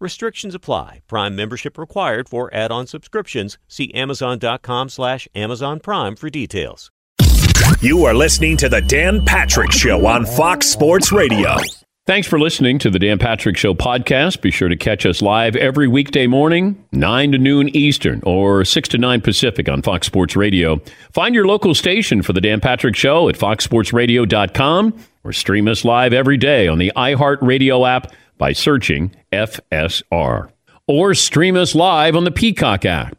Restrictions apply. Prime membership required for add-on subscriptions. See Amazon.com slash Amazon Prime for details. You are listening to the Dan Patrick Show on Fox Sports Radio. Thanks for listening to the Dan Patrick Show podcast. Be sure to catch us live every weekday morning, 9 to noon Eastern or 6 to 9 Pacific on Fox Sports Radio. Find your local station for the Dan Patrick Show at foxsportsradio.com or stream us live every day on the iHeartRadio app by searching FSR. Or stream us live on the Peacock app.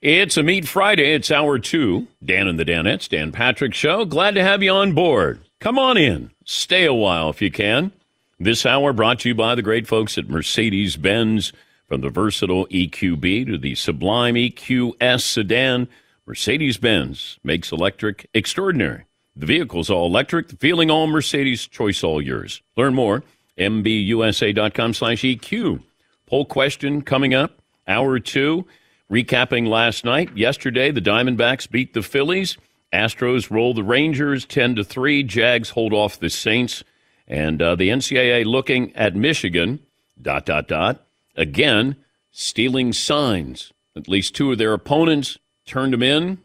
It's a Meat Friday. It's hour two. Dan and the Danettes, Dan Patrick Show. Glad to have you on board. Come on in. Stay a while if you can. This hour brought to you by the great folks at Mercedes Benz. From the versatile EQB to the sublime EQS sedan, Mercedes Benz makes electric extraordinary. The vehicle's all electric, the feeling all Mercedes, choice all yours. Learn more mbusa.com slash EQ. Poll question coming up, hour two. Recapping last night. Yesterday, the Diamondbacks beat the Phillies. Astros roll the Rangers 10 to 3. Jags hold off the Saints. And uh, the NCAA looking at Michigan, dot, dot, dot, again, stealing signs. At least two of their opponents turned them in,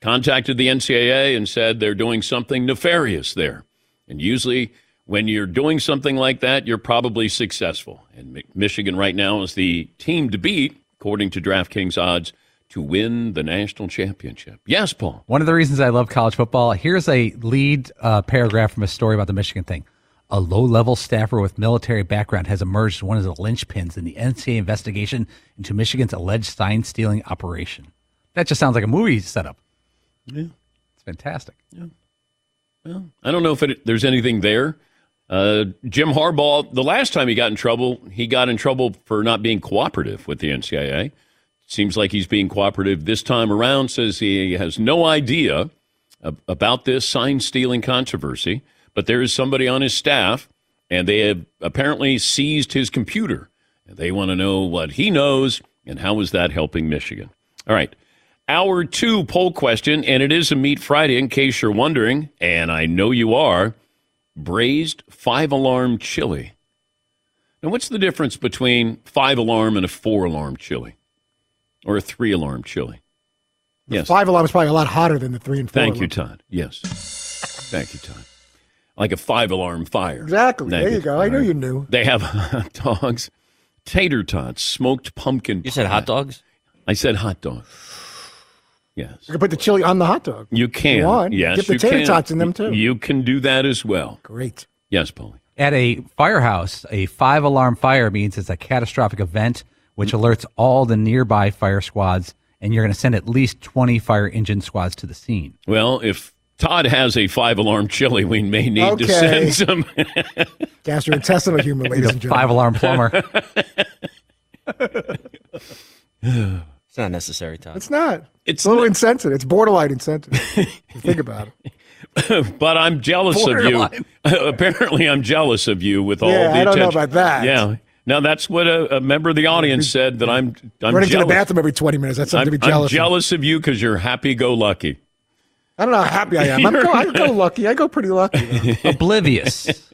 contacted the NCAA, and said they're doing something nefarious there. And usually when you're doing something like that, you're probably successful. And Michigan right now is the team to beat, according to DraftKings odds, to win the national championship. Yes, Paul. One of the reasons I love college football, here's a lead uh, paragraph from a story about the Michigan thing. A low level staffer with military background has emerged as one of the linchpins in the NCAA investigation into Michigan's alleged sign stealing operation. That just sounds like a movie setup. Yeah. It's fantastic. Yeah. Well, I don't know if it, there's anything there. Uh, Jim Harbaugh, the last time he got in trouble, he got in trouble for not being cooperative with the NCAA. Seems like he's being cooperative this time around, says he has no idea about this sign stealing controversy, but there is somebody on his staff, and they have apparently seized his computer. They want to know what he knows and how is that helping Michigan. All right. Hour two poll question, and it is a Meat Friday in case you're wondering, and I know you are braised five alarm chili. Now, what's the difference between five alarm and a four alarm chili or a three alarm chili? The yes. five alarm is probably a lot hotter than the three and four. Thank alarm. you, Todd. Yes. Thank you, Todd. Like a five alarm fire. Exactly. Thank there you, go. I knew you knew. They have hot dogs, tater tots, smoked pumpkin. You said hot dogs? I said hot dog. Yes. You can put the chili on the hot dog. You can. You want. Yes. Get the tater can. tots in them too. You can do that as well. Great. Yes, Paulie. At a firehouse, a five alarm fire means it's a catastrophic event which mm. alerts all the nearby fire squads, and you're going to send at least 20 fire engine squads to the scene. Well, if Todd has a five alarm chili, we may need okay. to send some gastrointestinal humor, ladies and gentlemen. Five alarm plumber. it's not necessary, Todd. It's not. It's a little not. insensitive. It's borderline insensitive. think about it. but I'm jealous Borderline. of you. Apparently, I'm jealous of you with all yeah, the attention. I don't know about that. Yeah. Now that's what a, a member of the audience said that I'm. I'm running jealous. to the bathroom every 20 minutes. That's something I'm, to be jealous. I'm jealous of, of you because you're happy-go-lucky. I don't know how happy I am. I'm go, I go lucky. I go pretty lucky. Oblivious.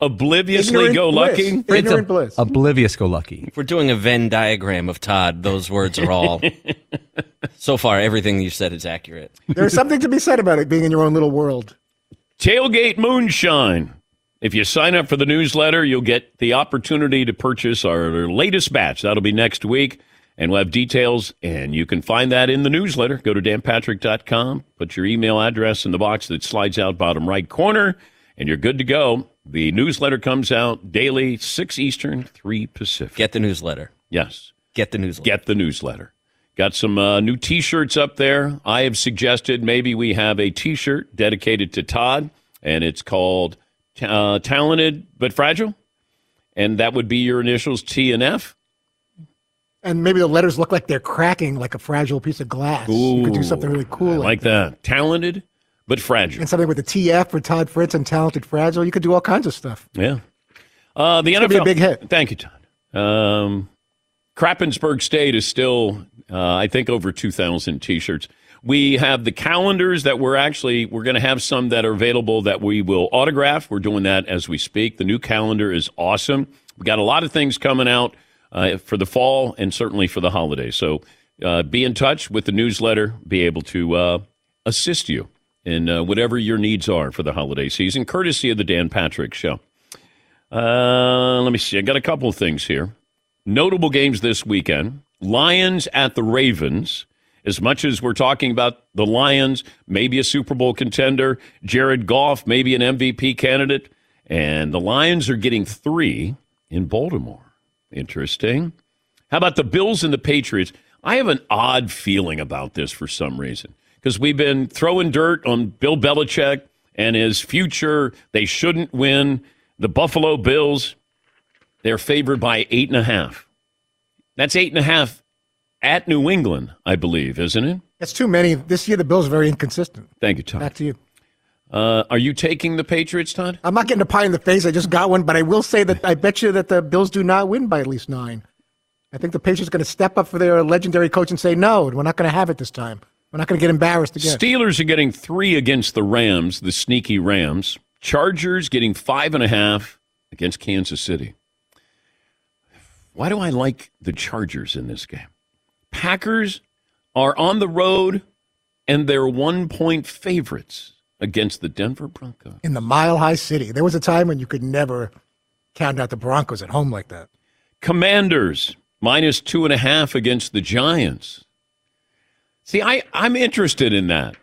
Obliviously go lucky. bliss. It's Ignorant a- bliss. oblivious go lucky. If we're doing a Venn diagram of Todd, those words are all. so far, everything you said is accurate. There's something to be said about it being in your own little world. Tailgate Moonshine. If you sign up for the newsletter, you'll get the opportunity to purchase our latest batch. That'll be next week, and we'll have details, and you can find that in the newsletter. Go to danpatrick.com, put your email address in the box that slides out bottom right corner, and you're good to go. The newsletter comes out daily, 6 Eastern, 3 Pacific. Get the newsletter. yes. Get the newsletter. Get the newsletter. Got some uh, new t shirts up there. I have suggested maybe we have a t shirt dedicated to Todd, and it's called uh, Talented but Fragile. And that would be your initials T and F. And maybe the letters look like they're cracking like a fragile piece of glass. you could do something really cool I like, like that. Talented but fragile. and something with a TF for Todd Fritz and Talented Fragile. You could do all kinds of stuff. Yeah. Uh, the gonna NFL. be a big hit. Thank you, Todd. Um, Krappensburg State is still, uh, I think, over 2,000 T-shirts. We have the calendars that we're actually we're going to have some that are available that we will autograph. We're doing that as we speak. The new calendar is awesome. We got a lot of things coming out uh, for the fall and certainly for the holidays. So uh, be in touch with the newsletter. Be able to uh, assist you in uh, whatever your needs are for the holiday season, courtesy of the Dan Patrick Show. Uh, let me see. I got a couple of things here. Notable games this weekend Lions at the Ravens. As much as we're talking about the Lions, maybe a Super Bowl contender, Jared Goff, maybe an MVP candidate, and the Lions are getting three in Baltimore. Interesting. How about the Bills and the Patriots? I have an odd feeling about this for some reason because we've been throwing dirt on Bill Belichick and his future. They shouldn't win. The Buffalo Bills, they're favored by eight and a half. That's eight and a half at New England, I believe, isn't it? That's too many. This year, the Bills are very inconsistent. Thank you, Todd. Back to you. Uh, are you taking the Patriots, Todd? I'm not getting a pie in the face. I just got one, but I will say that I bet you that the Bills do not win by at least nine. I think the Patriots are going to step up for their legendary coach and say, no, we're not going to have it this time. We're not going to get embarrassed again. Steelers are getting three against the Rams, the sneaky Rams. Chargers getting five and a half against Kansas City. Why do I like the Chargers in this game? Packers are on the road and they're one point favorites against the Denver Broncos. in the mile high city. There was a time when you could never count out the Broncos at home like that. Commanders minus two and a half against the Giants. See, I, I'm interested in that.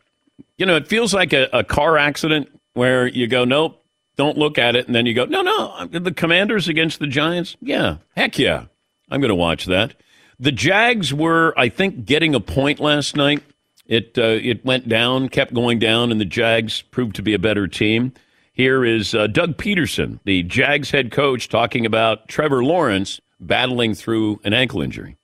You know, it feels like a, a car accident where you go, nope, don't look at it. And then you go, no, no, the Commanders against the Giants? Yeah, heck yeah. I'm going to watch that. The Jags were, I think, getting a point last night. It, uh, it went down, kept going down, and the Jags proved to be a better team. Here is uh, Doug Pederson, the Jags head coach, talking about Trevor Lawrence battling through an ankle injury.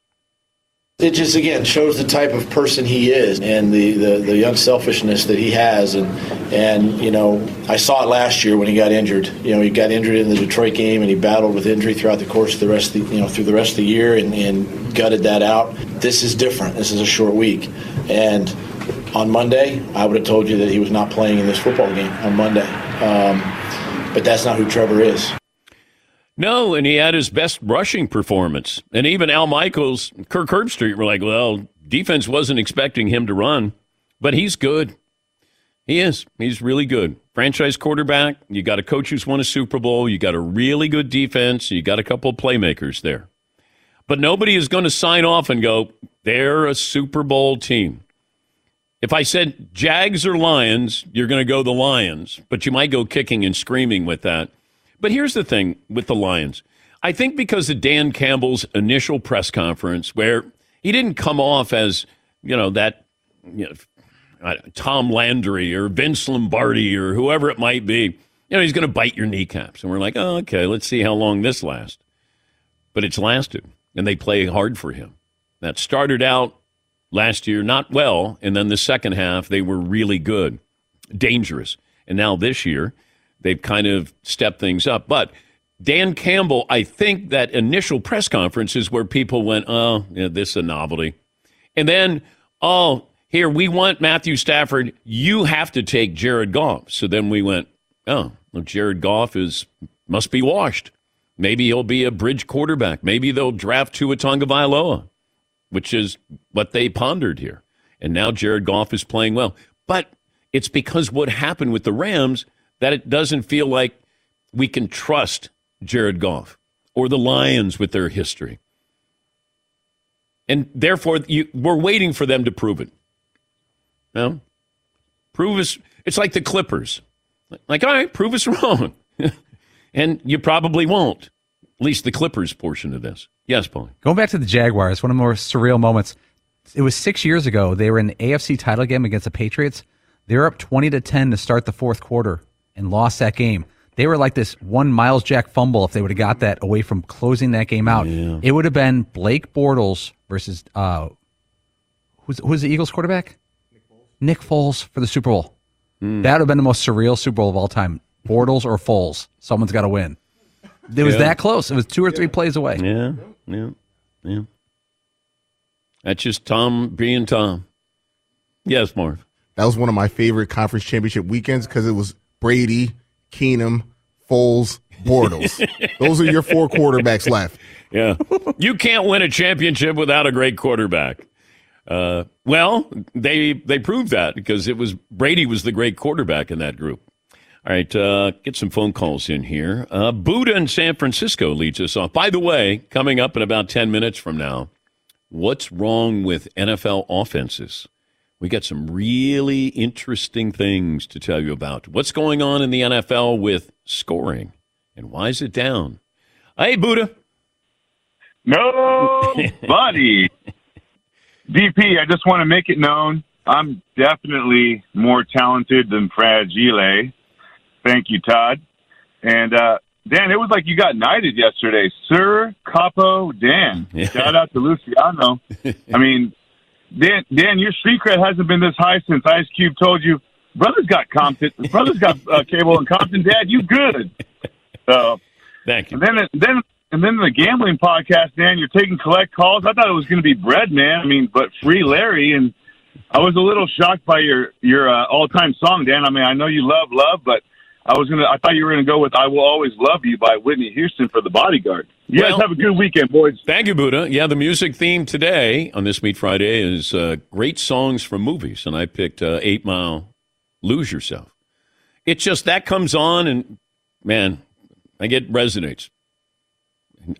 It just again shows the type of person he is and the, the, the unselfishness that he has and and you know I saw it last year when he got injured. You know he got injured in the Detroit game and he battled with injury throughout the course of the rest of the, you know through the rest of the year and, and gutted that out. This is different. This is a short week and on Monday I would have told you that he was not playing in this football game on Monday. Um, but that's not who Trevor is. No, and he had his best rushing performance. And even Al Michaels, Kirk Herbstreit were like, well, defense wasn't expecting him to run, but he's good. He is. He's really good. Franchise quarterback. You got a coach who's won a Super Bowl. You got a really good defense. You got a couple of playmakers there. But nobody is going to sign off and go, they're a Super Bowl team. If I said Jags or Lions, you're going to go the Lions, but you might go kicking and screaming with that. But here's the thing with the Lions. I think because of Dan Campbell's initial press conference, where he didn't come off as, you know, that, you know, Tom Landry or Vince Lombardi or whoever it might be, you know, he's going to bite your kneecaps. And we're like, oh, okay, let's see how long this lasts. But it's lasted, and they play hard for him. That started out last year not well, and then the second half, they were really good, dangerous. And now this year, they've kind of stepped things up. But Dan Campbell, I think that initial press conference is where people went, oh, this is a novelty. And then, oh, here, we want Matthew Stafford. You have to take Jared Goff. So then we went, oh, well, Jared Goff is must be washed. Maybe he'll be a bridge quarterback. Maybe they'll draft Tua Tagovailoa, which is what they pondered here. And now Jared Goff is playing well. But it's because what happened with the Rams that it doesn't feel like we can trust Jared Goff or the Lions with their history. And therefore, you, we're waiting for them to prove it. No? Prove us. It's like the Clippers. Like, all right, prove us wrong. and you probably won't. At least the Clippers portion of this. Yes, Paul. Going back to the Jaguars, one of the more surreal moments. It was six years ago. They were in the AFC title game against the Patriots. They were up 20 to 10 to start the fourth quarter and lost that game. They were like this one Myles Jack fumble if they would have got that away from closing that game out. Yeah. It would have been Blake Bortles versus uh, who's who's the Eagles quarterback? Nick Foles for the Super Bowl. That would have been the most surreal Super Bowl of all time. Bortles or Foles, someone's got to win. It was Yeah. that close. It was two or three plays away. Yeah, yeah, yeah. That's just Tom being Tom. Yes, Marv. That was one of my favorite conference championship weekends because it was Brady, Keenum, Foles, Bortles. Those are your four quarterbacks left. Yeah. you can't win a championship without a great quarterback. Uh, well, they they proved that because it was Brady was the great quarterback in that group. All right, uh, get some phone calls in here. Uh, Buddha in San Francisco leads us off. By the way, coming up in about 10 minutes from now, what's wrong with NFL offenses? We got some really interesting things to tell you about. What's going on in the NFL with scoring and why is it down? Hey, Buddha. No, buddy. DP, I just want to make it known I'm definitely more talented than Fragile. Thank you, Todd. And uh, Dan, it was like you got knighted yesterday, Sir Capo Dan. Shout out to Luciano. I mean, Dan, Dan, your street cred hasn't been this high since Ice Cube told you, "Brother's got Compton, brother's got uh, cable in Compton, Dad. You good?" So, thank you. And then, then, and then the gambling podcast, Dan. You're taking collect calls. I thought it was going to be bread, man. I mean, but free Larry, and I was a little shocked by your your uh, all time song, Dan. I mean, I know you love love, but I was gonna. I thought you were gonna go with "I Will Always Love You" by Whitney Houston for the Bodyguard. You guys have a good weekend, boys. Thank you, Buddha. Yeah, the music theme today on this Meet Friday is uh, great songs from movies, and I picked uh, Eight Mile, Lose Yourself. It's just that comes on, and man, I get resonates.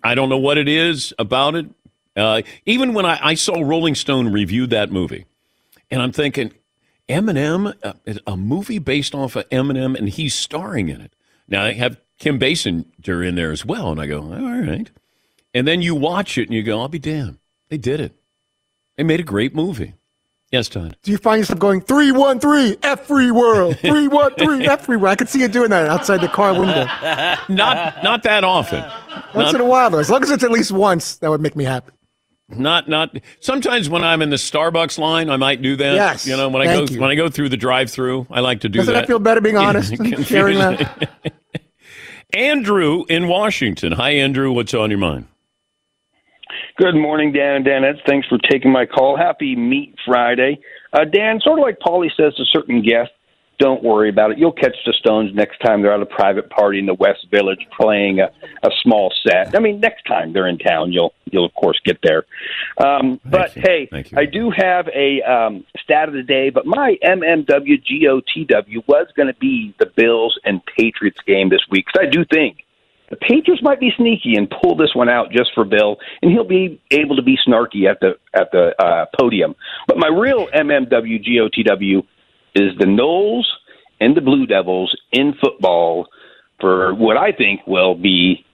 I don't know what it is about it. Uh, even when I, I saw Rolling Stone review that movie, and I'm thinking, Eminem, uh, a movie based off of Eminem, and he's starring in it. Now I have Kim Basinger in there as well, and I go, all right. And then you watch it and you go, I'll be damned. They did it. They made a great movie. Yes, Todd. Do you find yourself going three one three F free world three one three F free world? I could see you doing that outside the car window. not not that often. Once Not- in a while, though. As long as it's at least once, that would make me happy. Not not sometimes when I'm in the Starbucks line, I might do that. Yes, You know, when I go you. when I go through the drive through, I like to do Doesn't that. that feel better being honest and sharing that? Andrew in Washington. Hi Andrew, what's on your mind? Good morning, Dan and Danette. Thanks for taking my call. Happy Meat Friday. Uh, Dan, sort of like Paulie says to certain guests, don't worry about it. You'll catch the Stones next time they're at a private party in the West Village playing a, a small set. I mean, next time they're in town, you'll you'll of course get there. Um, but hey, I do have a um, stat of the day. But my MMWGOTW was going to be the Bills and Patriots game this week because I do think the Patriots might be sneaky and pull this one out just for Bill, and he'll be able to be snarky at the at the uh, podium. But my real MMWGOTW is the Noles and the Blue Devils in football for what I think will be.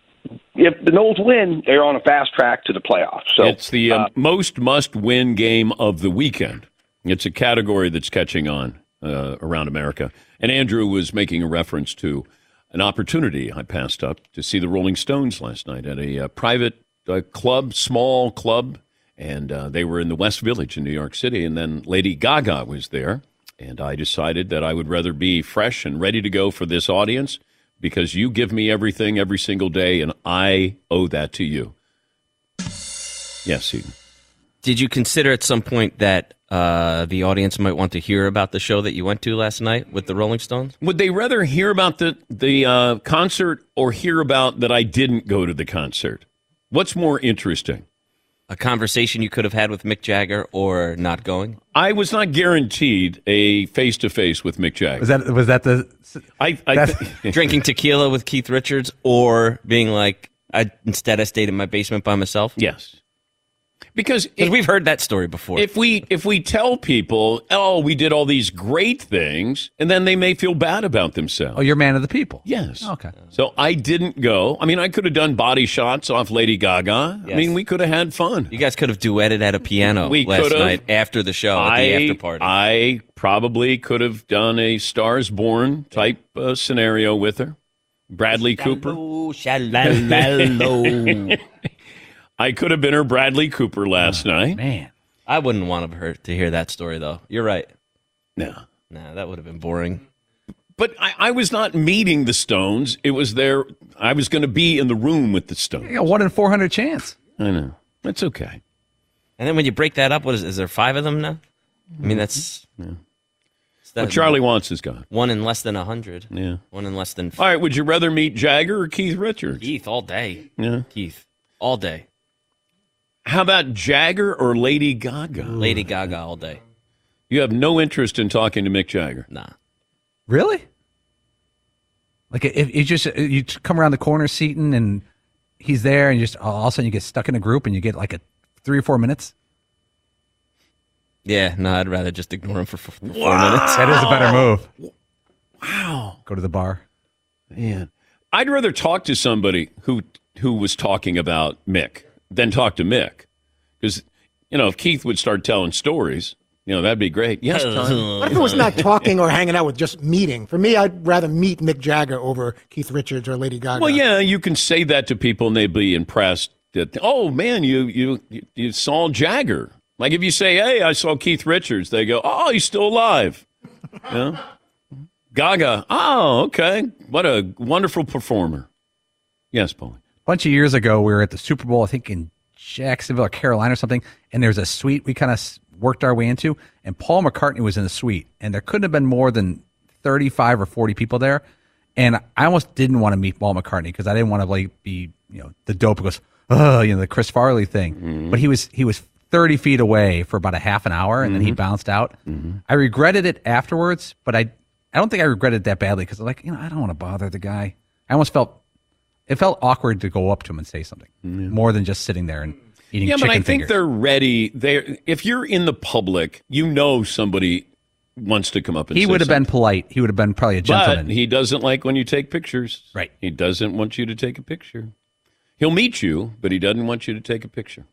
If the Noles win, they're on a fast track to the playoffs. So it's the um, most must-win game of the weekend. It's a category that's catching on uh, around America. And Andrew was making a reference to an opportunity I passed up to see the Rolling Stones last night at a uh, private uh, club, small club, and uh, they were in the West Village in New York City. And then Lady Gaga was there, and I decided that I would rather be fresh and ready to go for this audience because you give me everything every single day, and I owe that to you. Yes, Eden. Did you consider at some point that uh, the audience might want to hear about the show that you went to last night with the Rolling Stones? Would they rather hear about the the uh, concert or hear about that I didn't go to the concert? What's more interesting? A conversation you could have had with Mick Jagger or not going? I was not guaranteed a face to face with Mick Jagger. Was that was that the? I, I Drinking tequila with Keith Richards or being like, I instead I stayed in my basement by myself? Yes. Because we've heard that story before. if we if we tell people, oh, we did all these great things, and then they may feel bad about themselves. Oh, you're man of the people. Yes. Okay. So I didn't go. I mean, I could have done body shots off Lady Gaga. I mean, we could have had fun. you guys could have duetted at a piano We last could've. night after the show at I, the after party. I probably could have done a Stars Born type uh, scenario with her. Bradley Cooper. Shallow, shallow. I could have been her Bradley Cooper last oh, night. Man. I wouldn't want her to hear that story though. You're right. No. Nah, that would have been boring. But I, I was not meeting the Stones. It was there. I was going to be in the room with the Stones. You got one in four hundred chance. I know. That's okay. And then when you break that up, what is is there five of them now? I mean that's mm-hmm. it's that- What Charlie Watts is gone. one in less than a hundred. Yeah. One in less than All right. Would you rather meet Jagger or Keith Richards? Keith all day. Yeah. Keith all day. How about Jagger or Lady Gaga? Lady Gaga all day. You have no interest in talking to Mick Jagger. Nah. Really? Like if you just uh, you come around the corner seating and he's there and you just all of a sudden you get stuck in a group and you get like a three or four minutes. Yeah, no, I'd rather just ignore him for f- four minutes. That is a better move. Wow. Go to the bar. Man. I'd rather talk to somebody who who was talking about Mick than talk to Mick. Because, you know, if Keith would start telling stories, you know, that'd be great. Yes, Tom. What if it was not talking or hanging out with just meeting? For me, I'd rather meet Mick Jagger over Keith Richards or Lady Gaga. Well, yeah, you can say that to people and they'd be impressed that, oh, man, you, you, you saw Jagger. Like if you say, hey, I saw Keith Richards, they go, oh, he's still alive. You know? Gaga, oh, okay. What a wonderful performer. Yes, Paul. A bunch of years ago, we were at the Super Bowl, I think in Jacksonville or Carolina or something, and there's a suite we kind of worked our way into, and Paul McCartney was in the suite, and there couldn't have been more than 35 or 40 people there. And I almost didn't want to meet Paul McCartney because I didn't want to like be, you know, the dope goes, oh, you know, the Chris Farley thing. Mm-hmm. But he was he was 30 feet away for about a half an hour, and then he mm-hmm. bounced out. Mm-hmm. I regretted it afterwards, but I I don't think I regretted it that badly because like you know I don't want to bother the guy. I almost felt it felt awkward to go up to him and say something more than just sitting there and eating chicken. Yeah, chicken but I think fingers. they're ready. They if you're in the public, you know somebody wants to come up and he say would have been polite. He would have been probably a gentleman. But gentleman. he doesn't like when you take pictures. Right. He doesn't want you to take a picture. He'll meet you, but he doesn't want you to take a picture.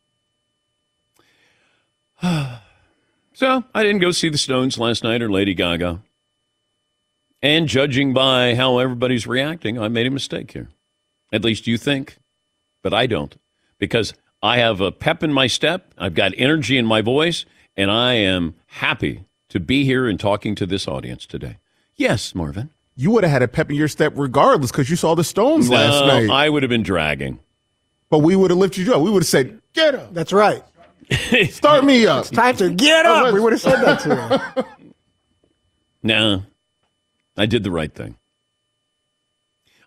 so I didn't go see the Stones last night or Lady Gaga. And judging by how everybody's reacting, I made a mistake here. At least you think, but I don't. Because I have a pep in my step, I've got energy in my voice, and I am happy to be here and talking to this audience today. Yes, Marvin. You would have had a pep in your step regardless because you saw the Stones last night. I would have been dragging. but we would have lifted you up. We would have said, "Get up, That's right. start me up." It's time to get up. We would have said that to him. No, I did the right thing.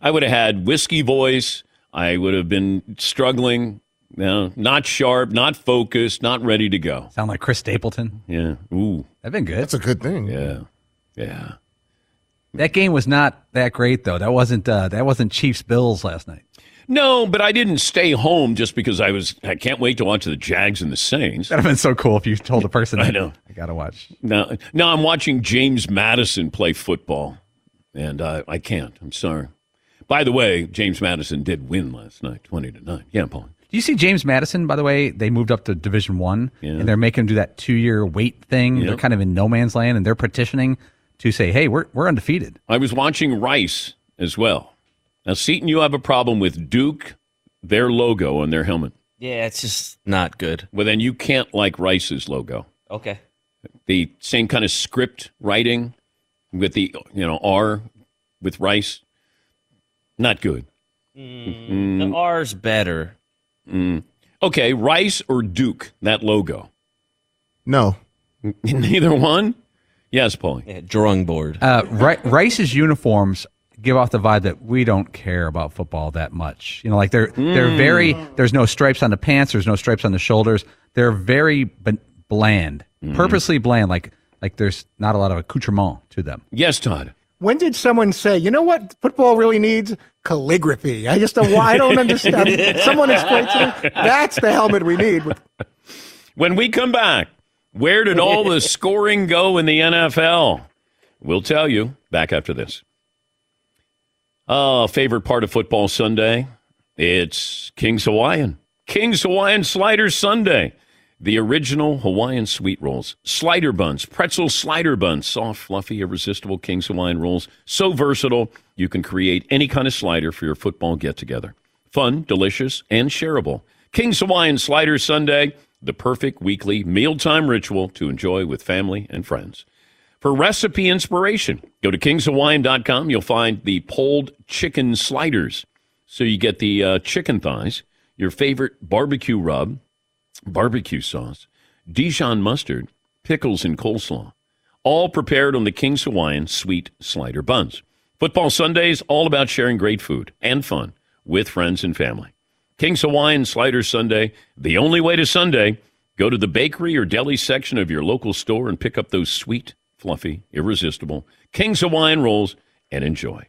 I would have had whiskey voice. I would have been struggling. No, not sharp, not focused, not ready to go. Sound like Chris Stapleton. Yeah. Ooh. That'd been good. That's a good thing. Yeah. Yeah. That game was not that great though. That wasn't uh, that wasn't Chiefs Bills last night. No, but I didn't stay home just because I was. I can't wait to watch the Jags and the Saints. That'd have been so cool if you told a person. I know. I gotta watch. No, no, I'm watching James Madison play football, and uh, I can't. I'm sorry. By the way, James Madison did win last night, twenty to nine. Yeah, Paul. Do you see James Madison? By the way, they moved up to Division One, and they're making him do that two-year wait thing. They're kind of in no man's land, and they're petitioning to say, "Hey, we're we're undefeated." I was watching Rice as well. Now, Seton, you have a problem with Duke, their logo on their helmet. Yeah, it's just not good. Well, then you can't like Rice's logo. Okay. The same kind of script writing with the you know R with Rice. Not good. The R's better. Mm. Okay, Rice or Duke, that logo. No. Neither one? Yes, Paulie. Yeah, drawing board. Uh, Ri- Rice's uniforms give off the vibe that we don't care about football that much. You know, like they're they're Mm. very. There's no stripes on the pants. There's no stripes on the shoulders. They're very b- bland, Mm-hmm. purposely bland. Like like there's not a lot of accoutrement to them. Yes, Todd. When did someone say, you know what football really needs? Calligraphy. I just don't, I don't understand. someone explain to me. That's the helmet we need. When we come back, where did all the scoring go in the NFL? We'll tell you back after this. Oh, favorite part of football Sunday? It's King's Hawaiian. King's Hawaiian Slider Sunday. The original Hawaiian sweet rolls, slider buns, pretzel slider buns, soft, fluffy, irresistible King's Hawaiian rolls. So versatile, you can create any kind of slider for your football get together. Fun, delicious, and shareable. King's Hawaiian Slider Sunday, the perfect weekly mealtime ritual to enjoy with family and friends. For recipe inspiration, go to kingshawaiian.com. You'll find the pulled chicken sliders. So you get the uh, chicken thighs, your favorite barbecue rub, barbecue sauce, Dijon mustard, pickles, and coleslaw. All prepared on the King's Hawaiian sweet slider buns. Football Sundays, all about sharing great food and fun with friends and family. King's Hawaiian Slider Sunday, the only way to Sunday. Go to the bakery or deli section of your local store and pick up those sweet, fluffy, irresistible King's Hawaiian rolls and enjoy.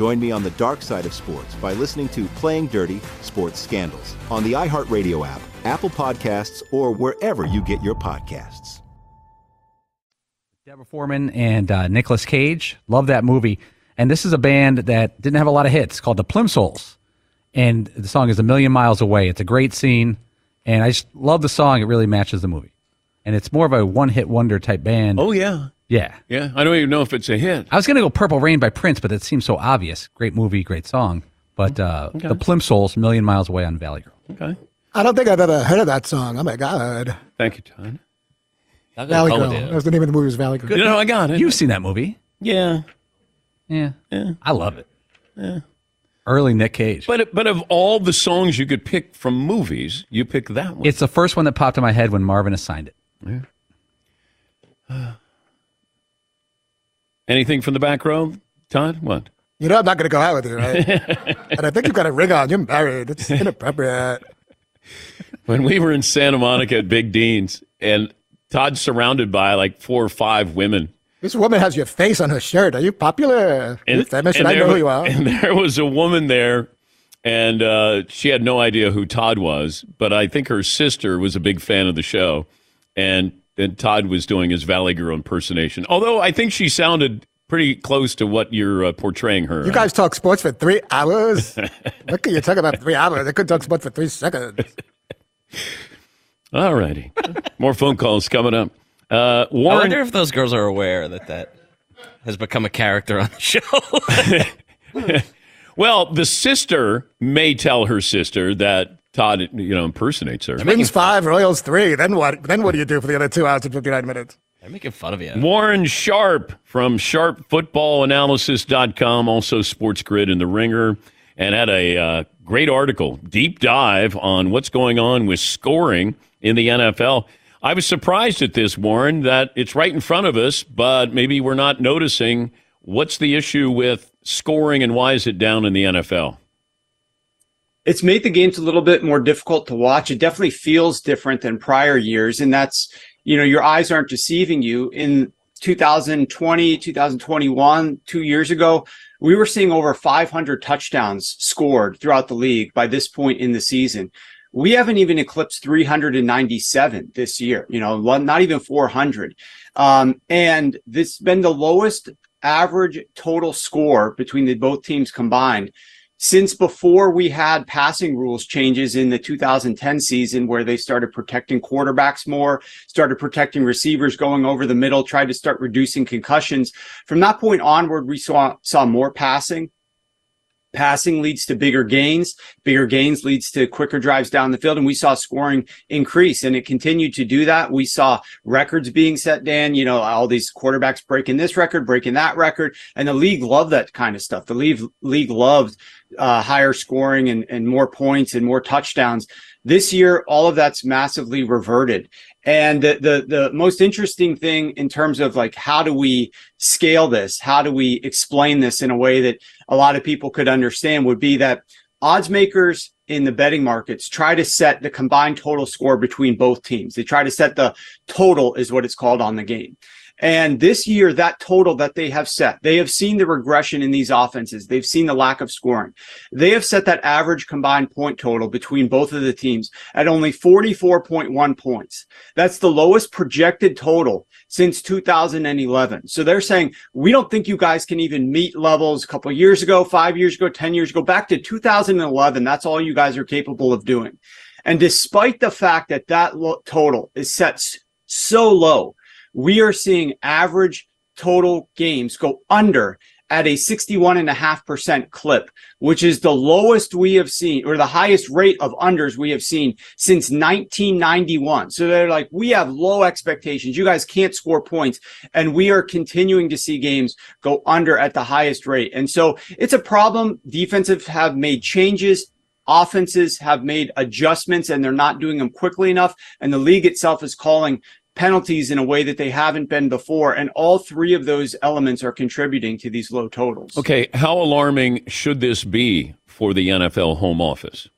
Join me on the dark side of sports by listening to Playing Dirty Sports Scandals on the iHeartRadio app, Apple Podcasts, or wherever you get your podcasts. Deborah Foreman and uh, Nicolas Cage. Love that movie. And this is a band that didn't have a lot of hits called the Plimsouls. And the song is A Million Miles Away. It's a great scene. And I just love the song. It really matches the movie. And it's more of a one hit wonder type band. Oh, yeah. Yeah. Yeah. I don't even know if it's a hit. I was going to go Purple Rain by Prince, but it seems so obvious. Great movie, great song. But uh, Okay. the Plimsouls, A Million Miles Away on Valley Girl. Okay. I don't think I've ever heard of that song. Oh my God. Thank you, Todd. Valley Girl. That was the name of the movie was Valley Girl. You know, I got it. You've seen that movie. Yeah. Yeah. Yeah. I love it. Yeah. Early Nick Cage. But but of all the songs you could pick from movies, you pick that one. It's the first one that popped in my head when Marvin assigned it. Yeah. Anything from the back row, Todd? What? You know I'm not going to go out with you, right? and I think you've got a ring on. You're married. It's inappropriate. When we were in Santa Monica at Big Dean's, and Todd's surrounded by like four or five women. This woman has your face on her shirt. Are you popular? Are you famous? And I know who you are. And there was a woman there, and uh, she had no idea who Todd was, but I think her sister was a big fan of the show, and and Todd was doing his Valley Girl impersonation. Although I think she sounded pretty close to what you're uh, portraying her. You guys talk sports for three hours? what can you talk about three hours? I could talk sports for three seconds. All righty. More phone calls coming up. Uh, I wonder if those girls are aware that that has become a character on the show. well, the sister may tell her sister that Todd, you know, impersonates her. Twins five, Royals three. Then what? Then what do you do for the other two hours and fifty nine minutes? They're making fun of you. Warren Sharp from sharpfootballanalysis.com, also Sports Grid and The Ringer, and had a uh, great article, deep dive on what's going on with scoring in the NFL. I was surprised at this, Warren, that it's right in front of us, but maybe we're not noticing. What's the issue with scoring and why is it down in the NFL? It's made the games a little bit more difficult to watch. It definitely feels different than prior years, and that's you know, your eyes aren't deceiving you. In 2020, 2021, two years ago, we were seeing over 500 touchdowns scored throughout the league by this point in the season. We haven't even eclipsed 397 this year, you know, not even 400. Um, and this has been the lowest average total score between the both teams combined since before we had passing rules changes in the 2010 season where they started protecting quarterbacks more, started protecting receivers going over the middle, tried to start reducing concussions. From that point onward, we saw, saw more passing. Passing leads to bigger gains. Bigger gains leads to quicker drives down the field. And we saw scoring increase and it continued to do that. We saw records being set, Dan, you know, all these quarterbacks breaking this record, breaking that record. And the league loved that kind of stuff. The league, league loved uh, higher scoring and, and more points and more touchdowns. This year, all of that's massively reverted. And the, the, the most interesting thing in terms of like, how do we scale this? How do we explain this in a way that a lot of people could understand would be that odds makers in the betting markets try to set the combined total score between both teams. They try to set the total is what it's called on the game. And this year, that total that they have set, they have seen the regression in these offenses. They've seen the lack of scoring. They have set that average combined point total between both of the teams at only 44.1 points. That's the lowest projected total since 2011. So they're saying, we don't think you guys can even meet levels a couple years ago, five years ago, 10 years ago, back to 2011. That's all you guys are capable of doing. And despite the fact that that total is set so low, we are seeing average total games go under at a 61.5% clip, which is the lowest we have seen or the highest rate of unders we have seen since 1991. So they're like, we have low expectations. You guys can't score points. And we are continuing to see games go under at the highest rate. And so it's a problem. Defensive have made changes. Offenses have made adjustments and they're not doing them quickly enough. And the league itself is calling penalties in a way that they haven't been before. And all three of those elements are contributing to these low totals. Okay. How alarming should this be for the NFL home office?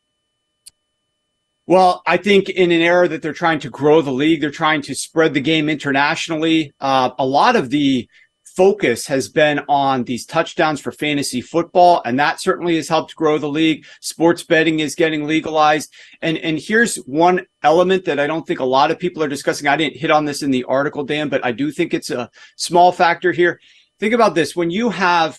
Well, I think in an era that they're trying to grow the league, they're trying to spread the game internationally. Uh, a lot of the focus has been on these touchdowns for fantasy football, and that certainly has helped grow the league. Sports betting is getting legalized. And, and here's one element that I don't think a lot of people are discussing. I didn't hit on this in the article, Dan, but I do think it's a small factor here. Think about this. When you have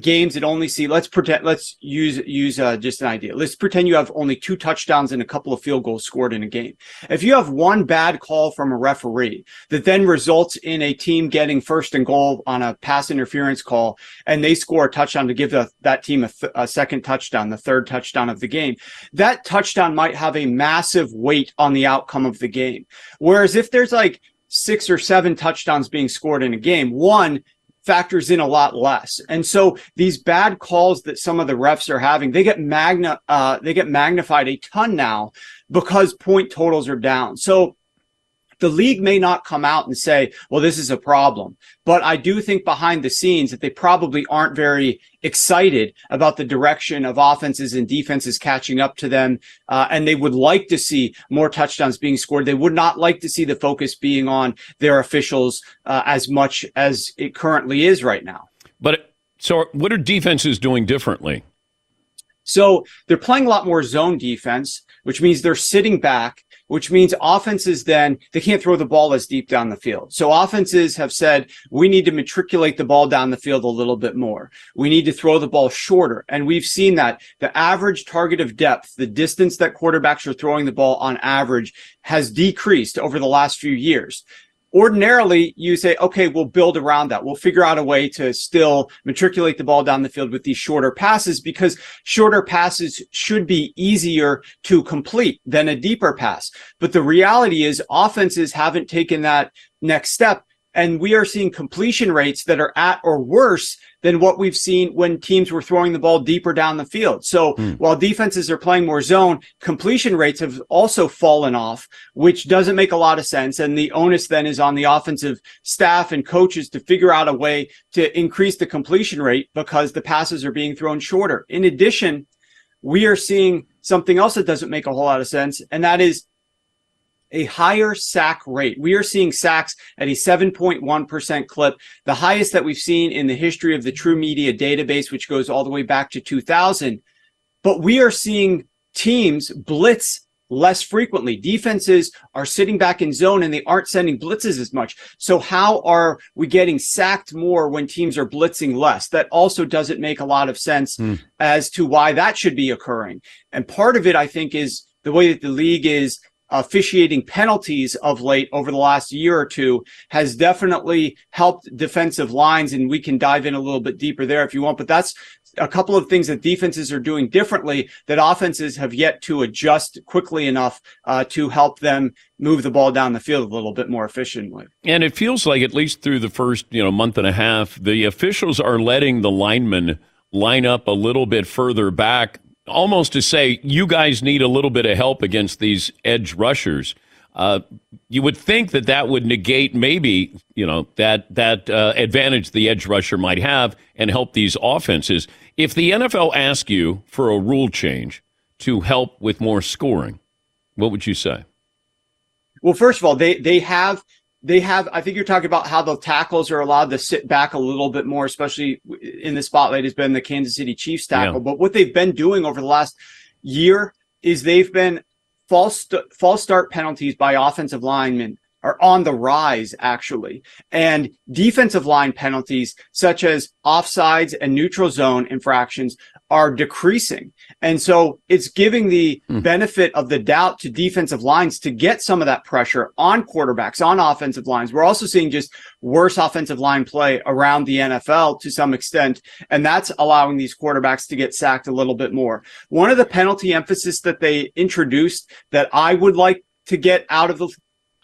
games that only see let's pretend let's use use uh, just an idea. Let's pretend you have only two touchdowns and a couple of field goals scored in a game. If you have one bad call from a referee that then results in a team getting first and goal on a pass interference call and they score a touchdown to give the, that team a, th- a second touchdown the third touchdown of the game that touchdown might have a massive weight on the outcome of the game. Whereas if there's like six or seven touchdowns being scored in a game one factors in a lot less. And so these bad calls that some of the refs are having, they get magna, uh, they get magnified a ton now because point totals are down. So the league may not come out and say, well, this is a problem. But I do think behind the scenes that they probably aren't very excited about the direction of offenses and defenses catching up to them. Uh, and they would like to see more touchdowns being scored. They would not like to see the focus being on their officials uh, as much as it currently is right now. But so what are defenses doing differently? So they're playing a lot more zone defense, which means they're sitting back which means offenses then they can't throw the ball as deep down the field. So offenses have said we need to matriculate the ball down the field a little bit more. We need to throw the ball shorter. And we've seen that the average target of depth, the distance that quarterbacks are throwing the ball on average has decreased over the last few years ordinarily you say, okay, we'll build around that. We'll figure out a way to still matriculate the ball down the field with these shorter passes because shorter passes should be easier to complete than a deeper pass. But the reality is offenses haven't taken that next step. And we are seeing completion rates that are at or worse than what we've seen when teams were throwing the ball deeper down the field. So Hmm. while defenses are playing more zone, completion rates have also fallen off, which doesn't make a lot of sense. And the onus then is on the offensive staff and coaches to figure out a way to increase the completion rate because the passes are being thrown shorter. In addition, we are seeing something else that doesn't make a whole lot of sense, and that is a higher sack rate. We are seeing sacks at a 7.1% clip, the highest that we've seen in the history of the TruMedia database, which goes all the way back to 2000. But we are seeing teams blitz less frequently. Defenses are sitting back in zone and they aren't sending blitzes as much. So how are we getting sacked more when teams are blitzing less? That also doesn't make a lot of sense hmm. as to why that should be occurring. And part of it, I think, is the way that the league is officiating penalties of late over the last year or two has definitely helped defensive lines. And we can dive in a little bit deeper there if you want, but that's a couple of things that defenses are doing differently that offenses have yet to adjust quickly enough uh, to help them move the ball down the field a little bit more efficiently. And it feels like at least through the first, you know, month and a half, the officials are letting the linemen line up a little bit further back, almost to say, you guys need a little bit of help against these edge rushers. Uh, you would think that that would negate maybe, you know, that that uh, advantage the edge rusher might have and help these offenses. If the NFL asked you for a rule change to help with more scoring, what would you say? Well, first of all, they they have they have. I think you're talking about how the tackles are allowed to sit back a little bit more, especially in the spotlight has been the Kansas City Chiefs tackle. Yeah. But what they've been doing over the last year is they've been false false start penalties by offensive linemen are on the rise actually and defensive line penalties such as offsides and neutral zone infractions are decreasing. And so it's giving the hmm. benefit of the doubt to defensive lines to get some of that pressure on quarterbacks on offensive lines. We're also seeing just worse offensive line play around the NFL to some extent and that's allowing these quarterbacks to get sacked a little bit more. One of the penalty emphasis that they introduced that I would like to get out of the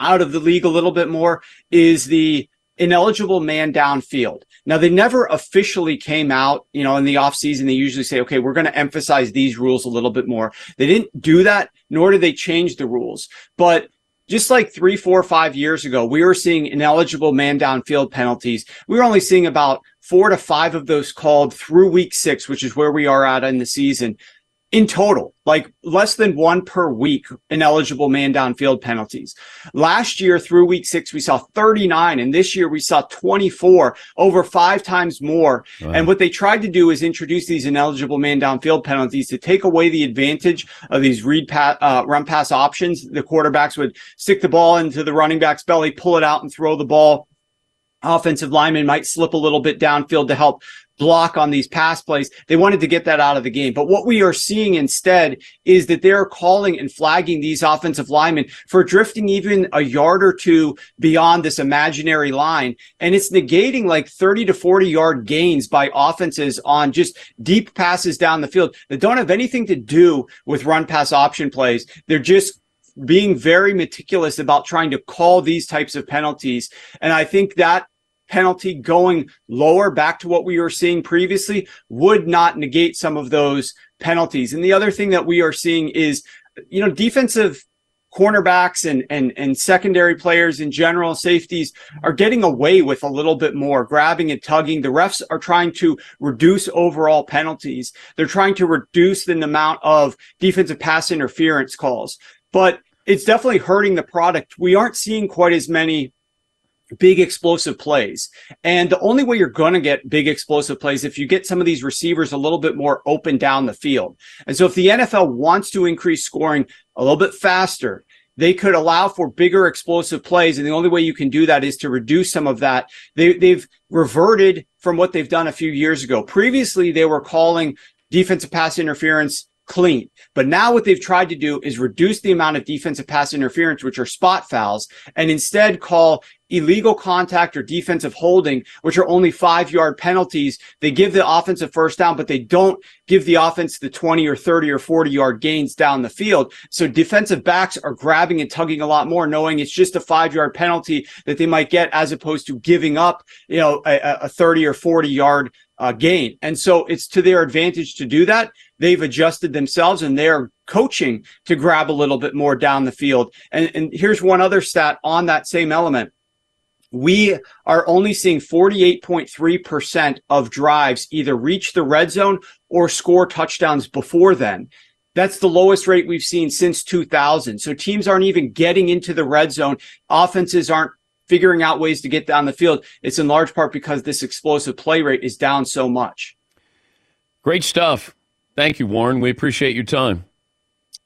out of the league a little bit more is the ineligible man downfield. Now they never officially came out, you know, in the offseason, they usually say, okay, we're going to emphasize these rules a little bit more. They didn't do that, nor did they change the rules. But just like three, four, five years ago, we were seeing ineligible man downfield penalties. We were only seeing about four to five of those called through week six, which is where we are at in the season in total, like less than one per week ineligible man downfield penalties. Last year through week six, we saw 39 and this year we saw 24 over five times more. Wow. And what they tried to do is introduce these ineligible man downfield penalties to take away the advantage of these read pass, uh, run pass options. The quarterbacks would stick the ball into the running back's belly, pull it out and throw the ball offensive lineman might slip a little bit downfield to help block on these pass plays. They wanted to get that out of the game. But what we are seeing instead is that they're calling and flagging these offensive linemen for drifting even a yard or two beyond this imaginary line. And it's negating like 30 to 40 yard gains by offenses on just deep passes down the field that don't have anything to do with run pass option plays. They're just being very meticulous about trying to call these types of penalties. And I think that penalty going lower back to what we were seeing previously would not negate some of those penalties. And the other thing that we are seeing is, you know, defensive cornerbacks and, and, and secondary players in general, safeties are getting away with a little bit more grabbing and tugging. The refs are trying to reduce overall penalties. They're trying to reduce the amount of defensive pass interference calls, but it's definitely hurting the product. We aren't seeing quite as many big explosive plays. And the only way you're going to get big explosive plays if you get some of these receivers a little bit more open down the field. And so if the NFL wants to increase scoring a little bit faster, they could allow for bigger explosive plays. And the only way you can do that is to reduce some of that. They, they've reverted from what they've done a few years ago. Previously, they were calling defensive pass interference clean. But now what they've tried to do is reduce the amount of defensive pass interference, which are spot fouls, and instead call illegal contact or defensive holding, which are only five yard penalties. They give the offensive first down, but they don't give the offense the 20 or 30 or 40 yard gains down the field. So defensive backs are grabbing and tugging a lot more, knowing it's just a five yard penalty that they might get as opposed to giving up, you know, a, a 30 or 40 yard uh, gain. And so it's to their advantage to do that. They've adjusted themselves and they're coaching to grab a little bit more down the field. And, and here's one other stat on that same element we are only seeing 48.3% of drives either reach the red zone or score touchdowns before then. That's the lowest rate we've seen since 2000. So teams aren't even getting into the red zone. Offenses aren't figuring out ways to get down the field. It's in large part because this explosive play rate is down so much. Great stuff. Thank you, Warren. We appreciate your time.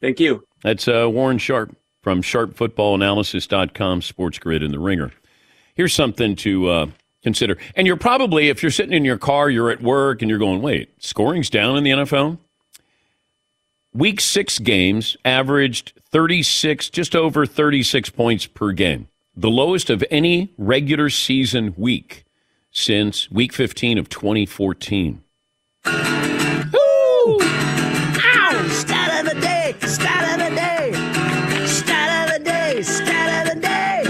Thank you. That's uh, Warren Sharp from sharpfootballanalysis.com, Sports Grid, and The Ringer. Here's something to uh, consider. And you're probably, if you're sitting in your car, you're at work, and you're going, wait, scoring's down in the NFL? Week six games averaged 36, just over 36 points per game, the lowest of any regular season week since week 15 of 2014. Ow! Stat of the day! Stat of the day! Stat of the day! Stat of the day!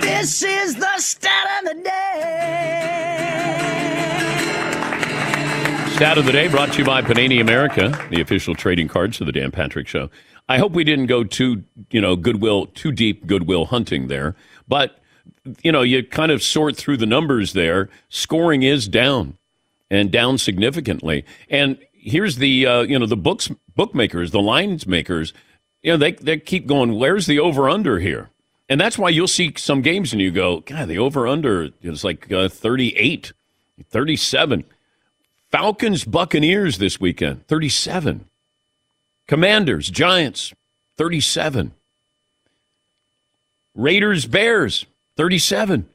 This is the stat of the day! Stat of the day brought to you by Panini America, the official trading cards of the Dan Patrick Show. I hope we didn't go too, you know, goodwill, too deep goodwill hunting there, but you know, you kind of sort through the numbers there. Scoring is down and down significantly. And here's the, uh, you know, the books bookmakers, the lines makers, you know, they they keep going. Where's the over under here? And that's why you'll see some games and you go, God, the over under is like uh, 38, 37. Falcons, Buccaneers this weekend, 37. Commanders, Giants, 37. Raiders, Bears, 37.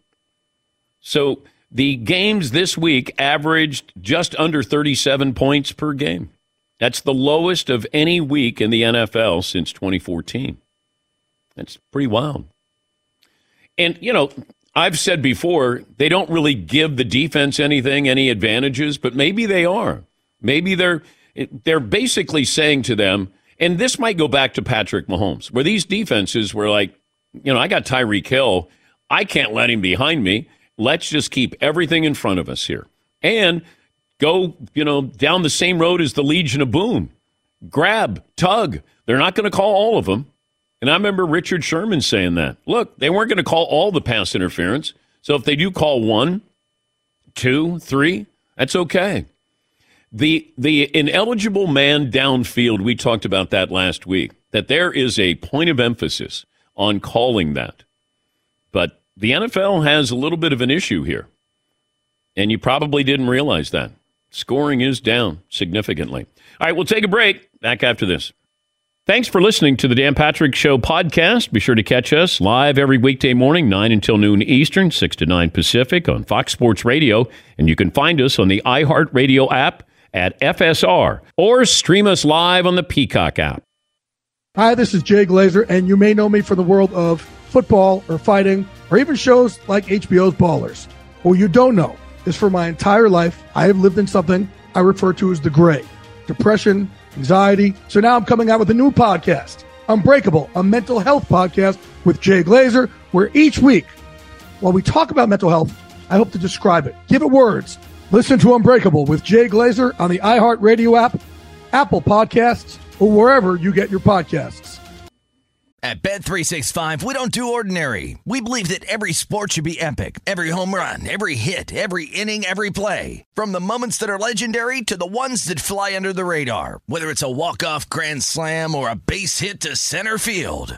So the games this week averaged just under 37 points per game. That's the lowest of any week in the NFL since 2014. That's pretty wild. And, you know, I've said before, they don't really give the defense anything, any advantages, but maybe they are. Maybe they're they're basically saying to them, and this might go back to Patrick Mahomes, where these defenses were like, you know, I got Tyreek Hill, I can't let him behind me. Let's just keep everything in front of us here. And go, you know, down the same road as the Legion of Boom. Grab, tug. They're not going to call all of them. And I remember Richard Sherman saying that. Look, they weren't going to call all the pass interference. So if they do call one, two, three, that's okay. The the ineligible man downfield, we talked about that last week. That there is a point of emphasis on calling that. But the NFL has a little bit of an issue here. And you probably didn't realize that. Scoring is down significantly. All right, we'll take a break. Back after this. Thanks for listening to the Dan Patrick Show podcast. Be sure to catch us live every weekday morning, 9 until noon Eastern, 6 to 9 Pacific on Fox Sports Radio. And you can find us on the iHeartRadio app at FSR or stream us live on the Peacock app. Hi, this is Jay Glazer, and you may know me from the world of football or fighting or even shows like HBO's Ballers. What you don't know is for my entire life, I have lived in something I refer to as the gray depression, anxiety. So now I'm coming out with a new podcast, Unbreakable, a mental health podcast with Jay Glazer, where each week, while we talk about mental health, I hope to describe it, give it words. Listen to Unbreakable with Jay Glazer on the iHeartRadio app, Apple Podcasts, or wherever you get your podcasts. At Bet365, we don't do ordinary. We believe that every sport should be epic. Every home run, every hit, every inning, every play. From the moments that are legendary to the ones that fly under the radar. Whether it's a walk-off grand slam or a base hit to center field.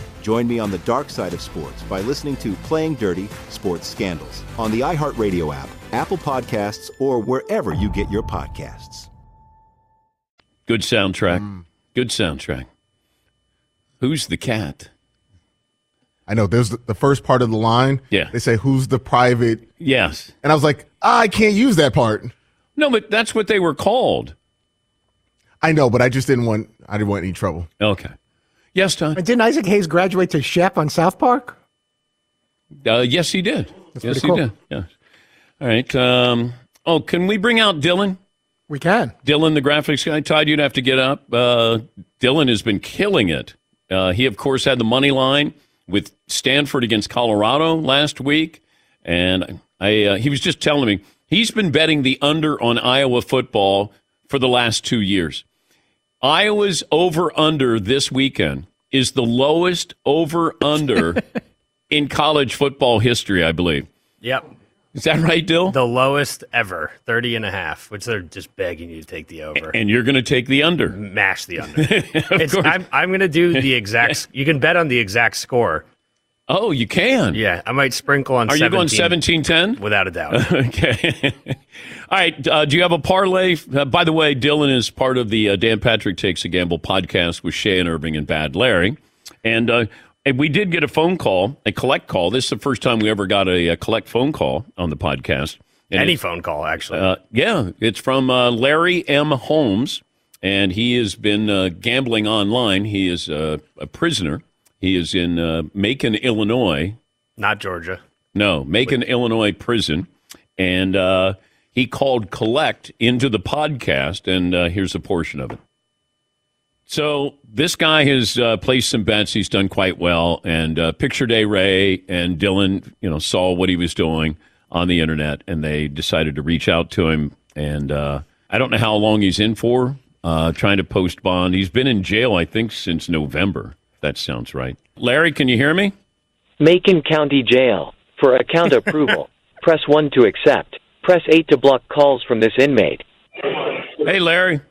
Join me on the dark side of sports by listening to Playing Dirty Sports Scandals on the iHeartRadio app, Apple Podcasts, or wherever you get your podcasts. Good soundtrack. Good soundtrack. Who's the cat? I know there's the, the first part of the line. Yeah. They say, who's the private? Yes. And I was like, ah, I can't use that part. No, but that's what they were called. I know, but I just didn't want, I didn't want any trouble. Okay. Yes, Tom. And didn't Isaac Hayes graduate to chef on South Park? Uh, yes, he did. That's yes, he cool. did. Yes. All right. Um, oh, can we bring out Dylan? We can. Dylan, the graphics guy. Todd, you'd have to get up. Uh, Dylan has been killing it. Uh, he, of course, had the money line with Stanford against Colorado last week, and I uh, he was just telling me he's been betting the under on Iowa football for the last two years. Iowa's over under this weekend is the lowest over under in college football history, I believe. Yep. Is that right, Dill? The lowest ever, 30 and a half, which they're just begging you to take the over. And you're going to take the under. Mash the under. I'm, I'm going to do the exact, you can bet on the exact score. Oh, you can? Yeah, I might sprinkle on Are you going 17 17 10? Without a doubt. okay. All right. Uh, do you have a parlay? Uh, by the way, Dylan is part of the uh, Dan Patrick Takes a Gamble podcast with Shay and Irving and Bad Larry. And, uh, and we did get a phone call, a collect call. This is the first time we ever got a, a collect phone call on the podcast. And Any it- phone call, actually. Uh, yeah, it's from uh, Larry M. Holmes, and he has been uh, gambling online. He is uh, a prisoner. He is in uh, Macon, Illinois. Not Georgia. No, Macon, Illinois prison. And uh, he called collect into the podcast, and uh, here's a portion of it. So this guy has uh, placed some bets. He's done quite well. And uh, Picture Day Ray and Dylan, you know, saw what he was doing on the internet, and they decided to reach out to him. And uh, I don't know how long he's in for, uh, trying to post bond. He's been in jail, I think, since November. That sounds right. Larry, can you hear me? Macon County Jail. For account approval, press 1 to accept. Press 8 to block calls from this inmate. Hey, Larry.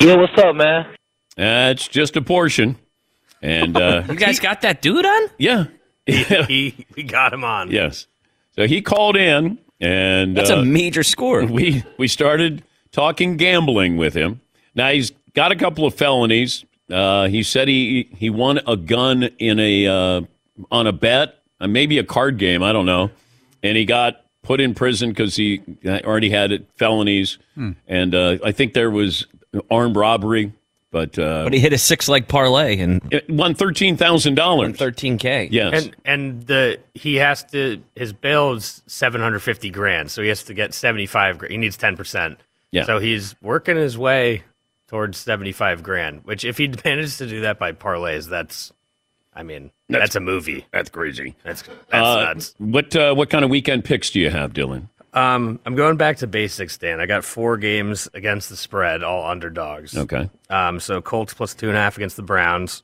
Yeah, what's up, man? That's just a portion. And uh, You guys got that dude on? Yeah. he, he, we got him on. Yes. So he called in, and That's a uh, major score. We we started talking gambling with him. Now he's got a couple of felonies. Uh, he said he he won a gun in a uh, on a bet, uh, maybe a card game. I don't know, and he got put in prison because he already had it, felonies, Hmm. and uh, I think there was armed robbery. But uh, But he hit a six leg parlay and it won thirteen thousand dollars. Thirteen k. Yes. And and the he has to his bail is seven hundred fifty grand, so he has to get seventy five. He needs ten percent. Yeah. So he's working his way towards seventy five grand. Which if he manages to do that by parlays, that's, I mean, that's, a movie. That's crazy. That's that's Uh, nuts. What uh, what kind of weekend picks do you have, Dylan? Um, I'm going back to basics, Dan. I got four games against the spread, all underdogs. Okay. Um, so Colts plus two and a half against the Browns,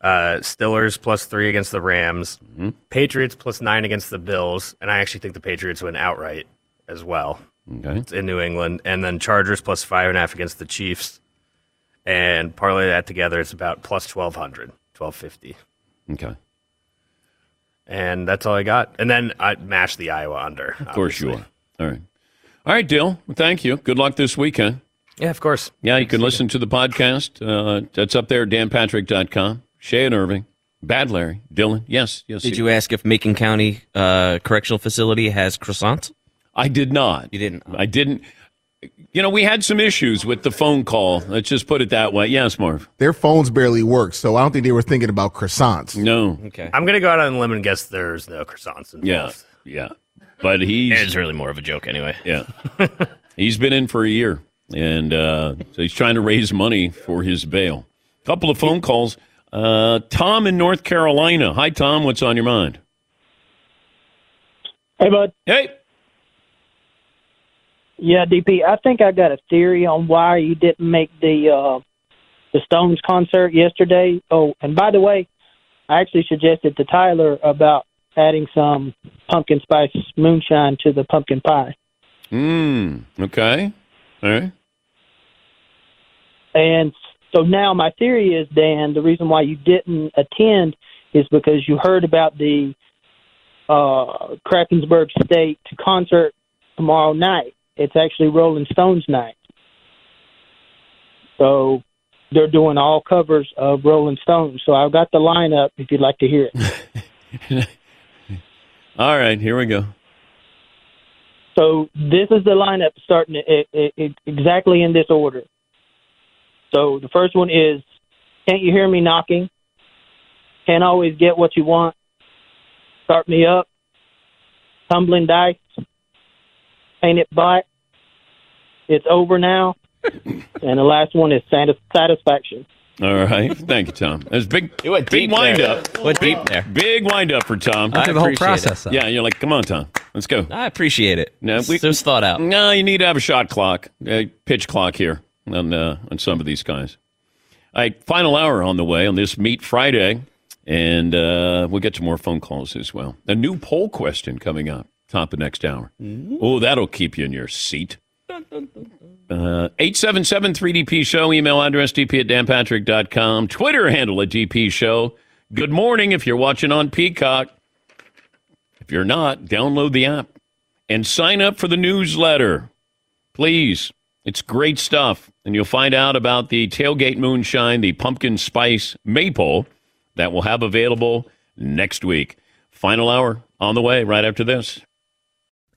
uh, Stillers plus three against the Rams, Mm-hmm. Patriots plus nine against the Bills, and I actually think the Patriots win outright as well. Okay. It's in New England, and then Chargers plus five and a half against the Chiefs, and parlay that together, it's about plus 1200, 1250. Okay. And that's all I got. And then I mashed the Iowa under. Of course you are. All right. All right, Dill. Well, thank you. Good luck this weekend. Yeah, of course. Yeah, you can listen to the podcast. Uh, that's up there at danpatrick.com. Shay and Irving. Bad Larry. Dylan, yes, yes. Did you ask if Macon County uh, Correctional Facility has croissants? I did not. You didn't. I didn't. You know, we had some issues with the phone call. Let's just put it that way. Yes, Marv. Their phones barely work, so I don't think they were thinking about croissants. No. Okay. I'm gonna go out on a limb and guess there's no croissants involved. Yeah, yeah. But he's It's really more of a joke anyway. yeah. he's been in for a year, and uh, so he's trying to raise money for his bail. Couple of phone calls. Uh, Tom in North Carolina. Hi, Tom. What's on your mind? Hey, bud. Hey. Yeah, DP. I think I got a theory on why you didn't make the uh, the Stones concert yesterday. Oh, and by the way, I actually suggested to Tyler about adding some pumpkin spice moonshine to the pumpkin pie. Hmm. Okay. All right. And so now my theory is, Dan, the reason why you didn't attend is because you heard about the uh, Krackensburg State concert tomorrow night. It's actually Rolling Stones night. So they're doing all covers of Rolling Stones. So I've got the lineup if you'd like to hear it. All right. Here we go. So this is the lineup starting i i i exactly in this order. So the first one is Can't You Hear Me Knocking? Can't Always Get What You Want? Start Me Up? Tumbling Dice? Paint It Black? It's Over Now? and the last one is satis- Satisfaction. All right. Thank you, Tom. There's big, big deep wind there. up. Went deep there. Big wind up for Tom. Went through the whole appreciate process, it. Yeah, you're like, come on, Tom. Let's go. I appreciate it. No, It's- it's thought out. No, you need to have a shot clock, a pitch clock here on uh, on some of these guys. All right, final hour on the way on this Meet Friday, and uh, we'll get to more phone calls as well. A new poll question coming up top of next hour. Oh, that'll keep you in your seat. Uh, 877-3DP Show, email address dp at danpatrick.com, Twitter handle at DP Show. Good morning if you're watching on Peacock. If you're not, download the app and sign up for the newsletter. Please. It's great stuff. And you'll find out about the tailgate moonshine, the pumpkin spice maple that we'll have available next week. Final hour on the way right after this.